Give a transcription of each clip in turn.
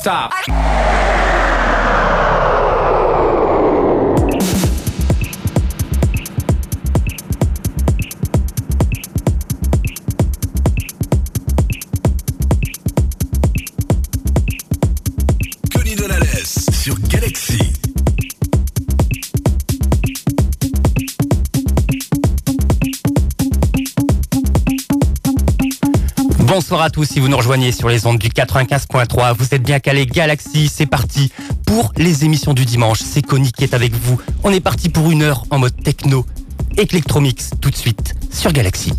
Stop. Bonsoir à tous si vous nous rejoignez sur les ondes du 95.3. Vous êtes bien calé Galaxy, c'est parti pour les émissions du dimanche. C'est Connie qui est avec vous. On est parti pour une heure en mode techno. Electromix tout de suite sur Galaxy.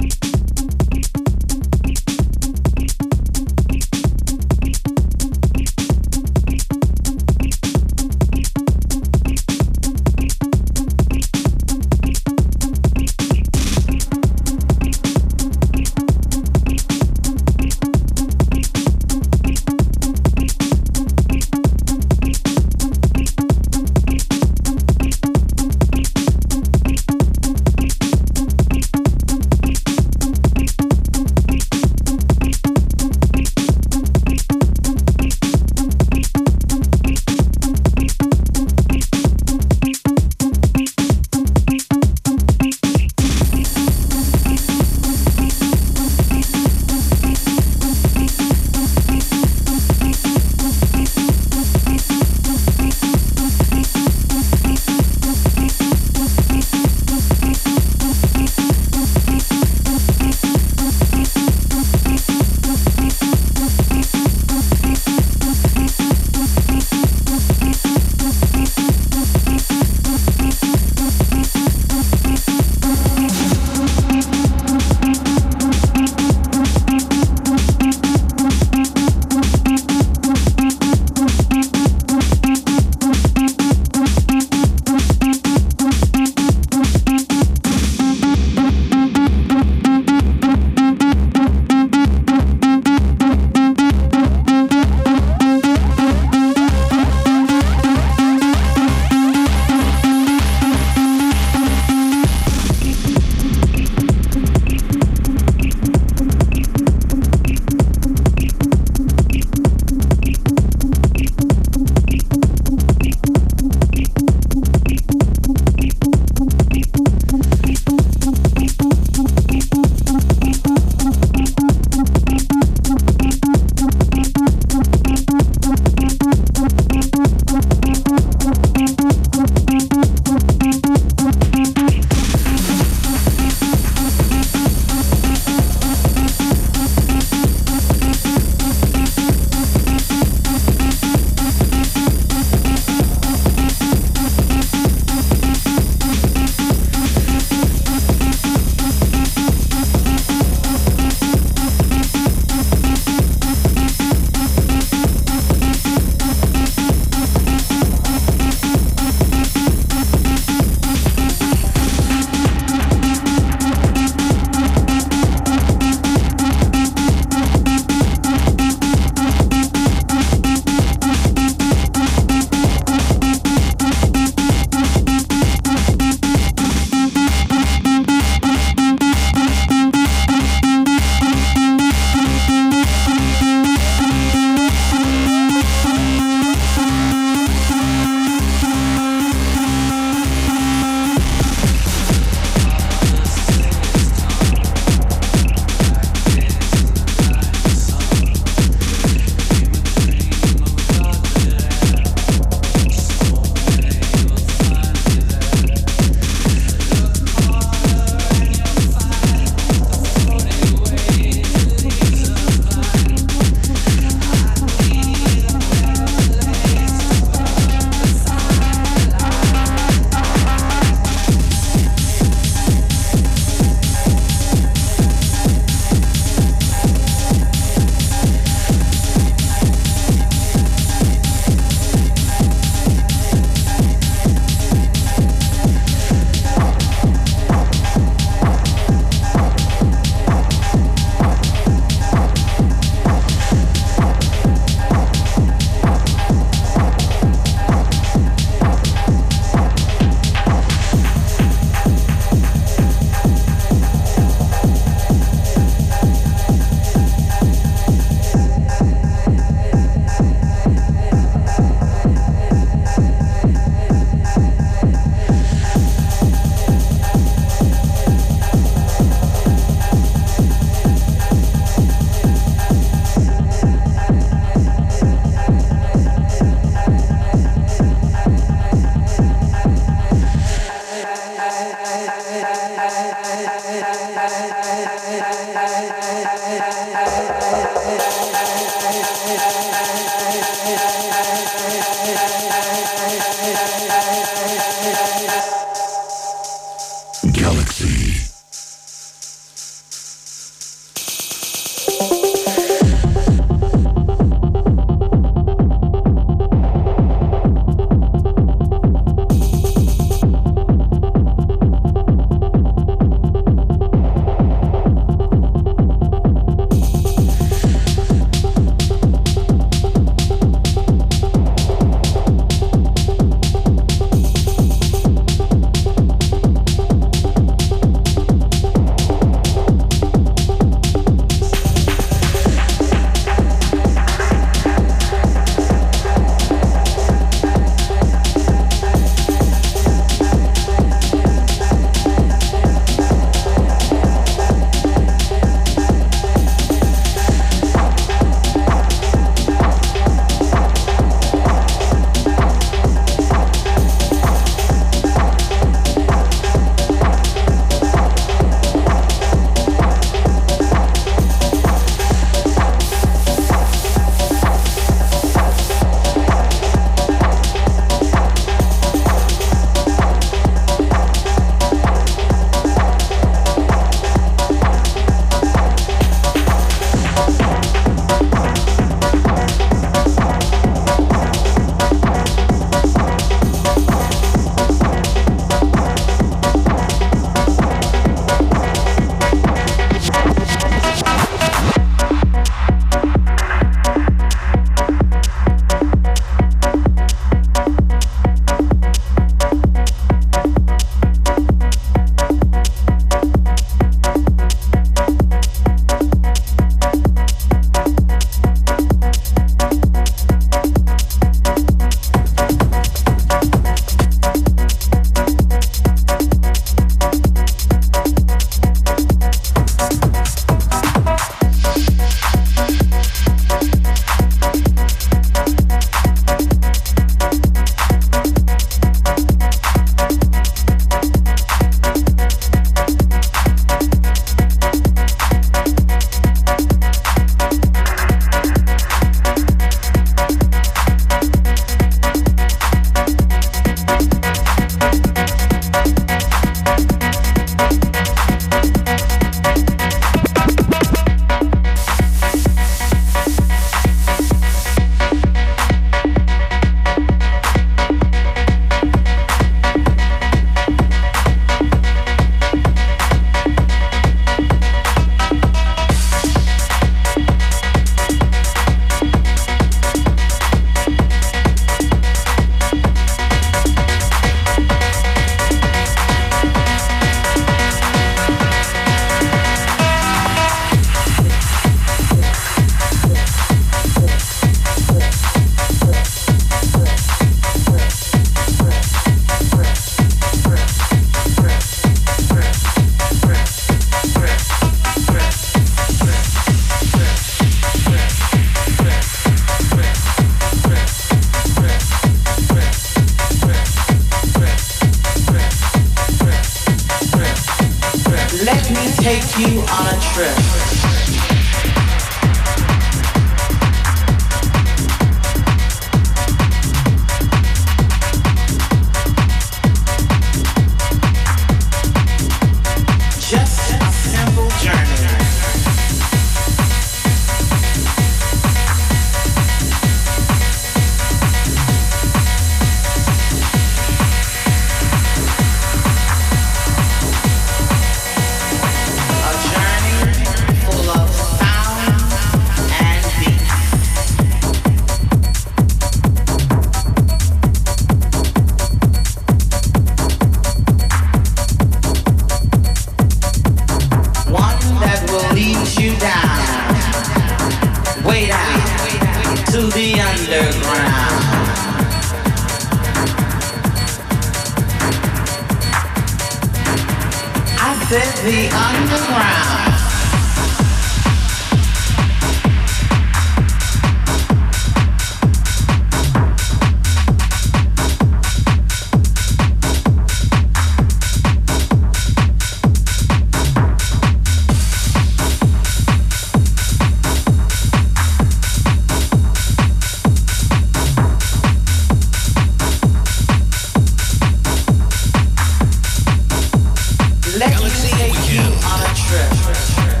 Galaxy Weekend. On a trip.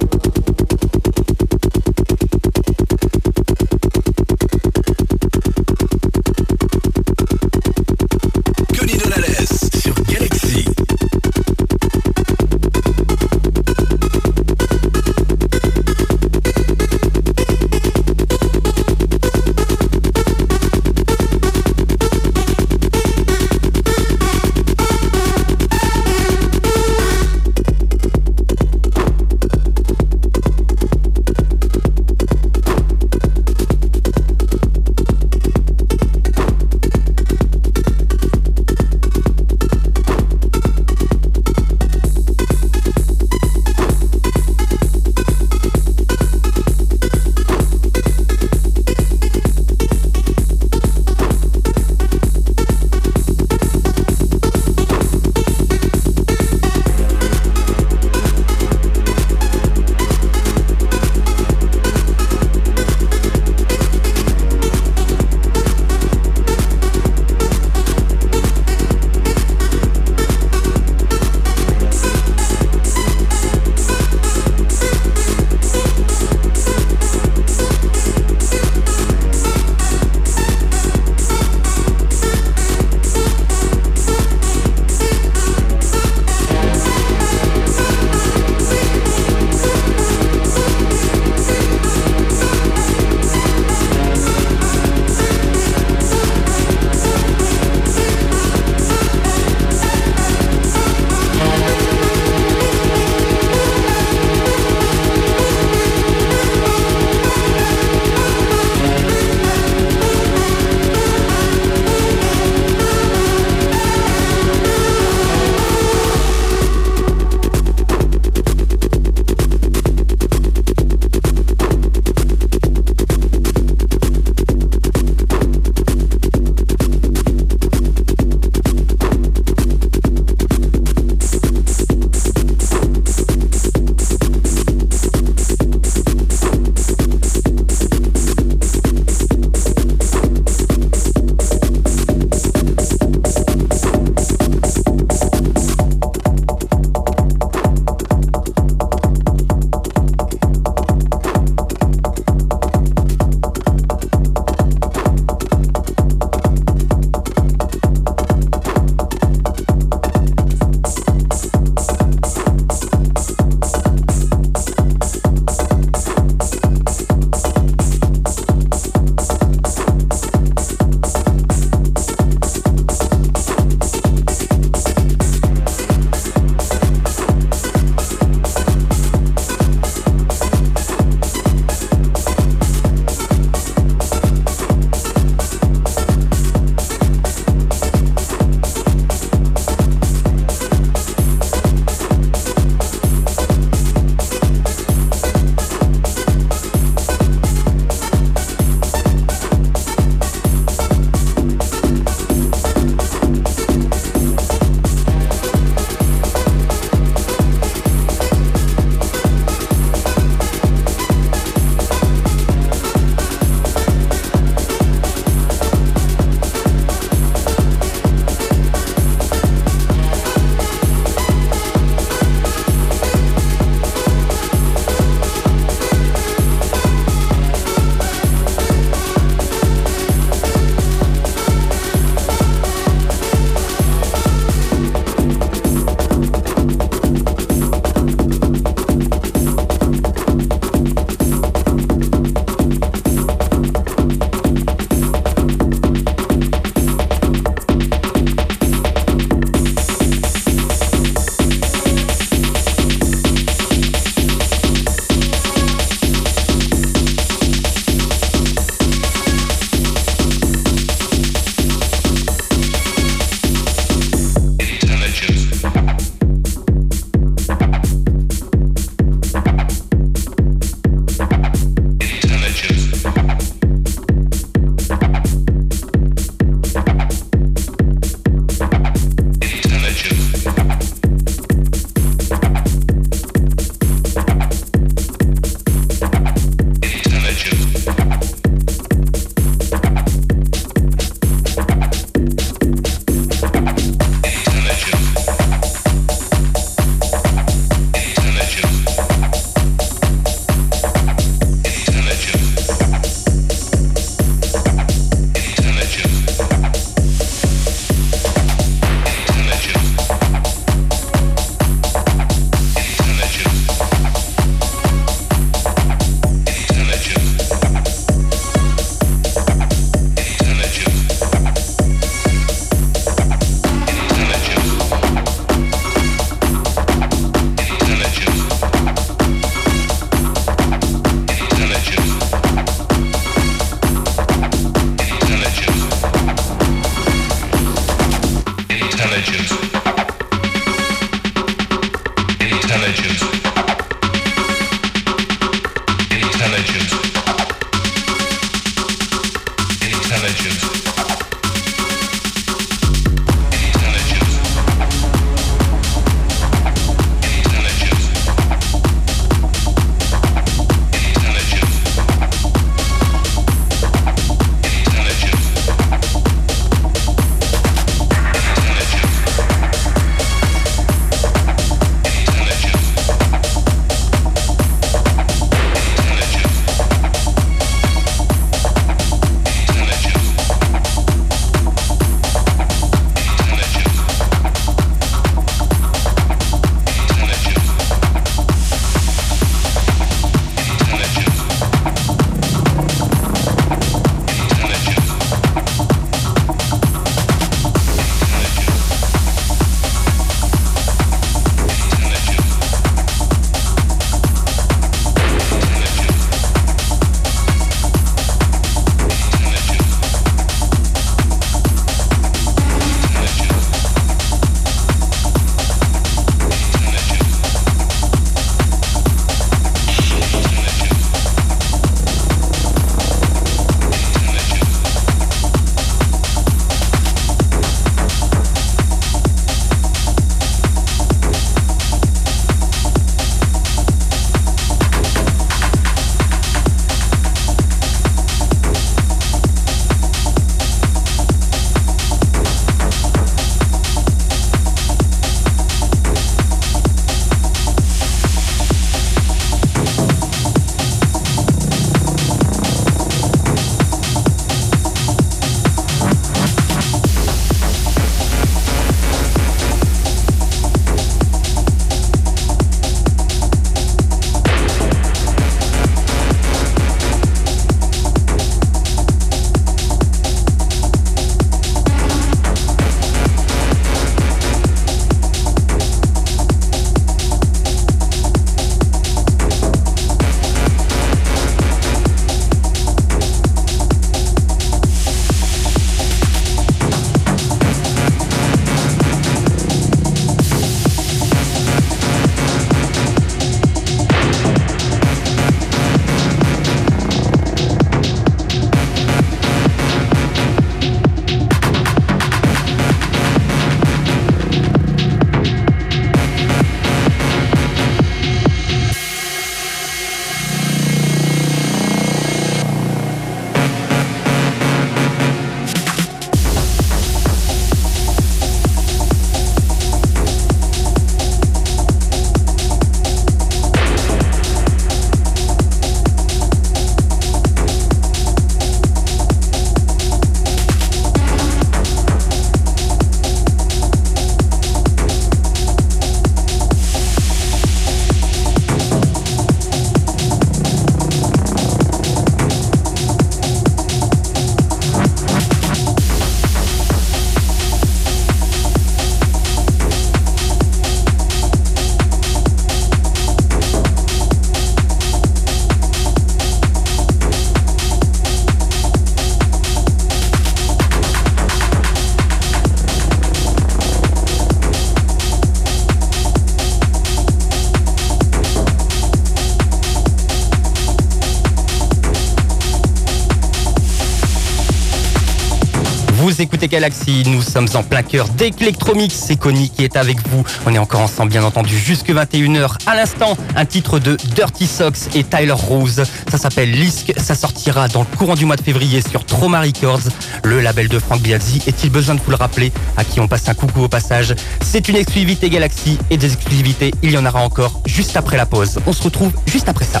Galaxy, nous sommes en plein cœur d'Electromix, c'est Connie qui est avec vous. On est encore ensemble bien entendu jusque 21h. À l'instant, un titre de Dirty Socks et Tyler Rose. Ça s'appelle Lisk, ça sortira dans le courant du mois de février sur Trauma Records, le label de Frank Biazzi. Est-il besoin de vous le rappeler? À qui on passe un coucou au passage. C'est une exclusivité Galaxy et des exclusivités, il y en aura encore juste après la pause. On se retrouve juste après ça.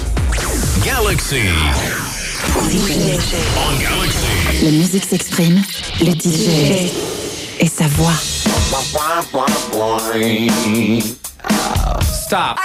Galaxy. La musique s'exprime, le DJ et sa voix. Stop.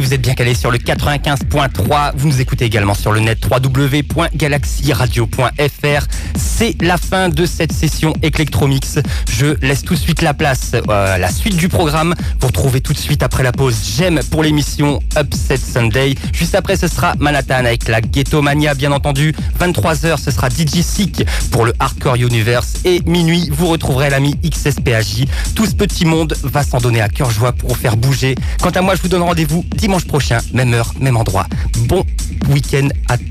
Vous êtes bien calé sur le 95.3. Vous nous écoutez également sur le net www.galaxyradio.fr. C'est la fin de cette session Electromix. Je laisse tout de suite la place euh, à la suite du programme. Vous retrouvez tout de suite après la pause J'aime pour l'émission Upset Sunday. Juste après, ce sera Manhattan avec la Ghetto Mania, bien entendu. 23h, ce sera DJ Sick pour le Hardcore Universe. Et minuit, vous retrouverez l'ami XSPAJ. Tout ce petit monde va s'en donner à cœur joie pour faire bouger. Quant à moi, je vous donne rendez-vous dimanche prochain, même heure, même endroit. Bon week-end à tous.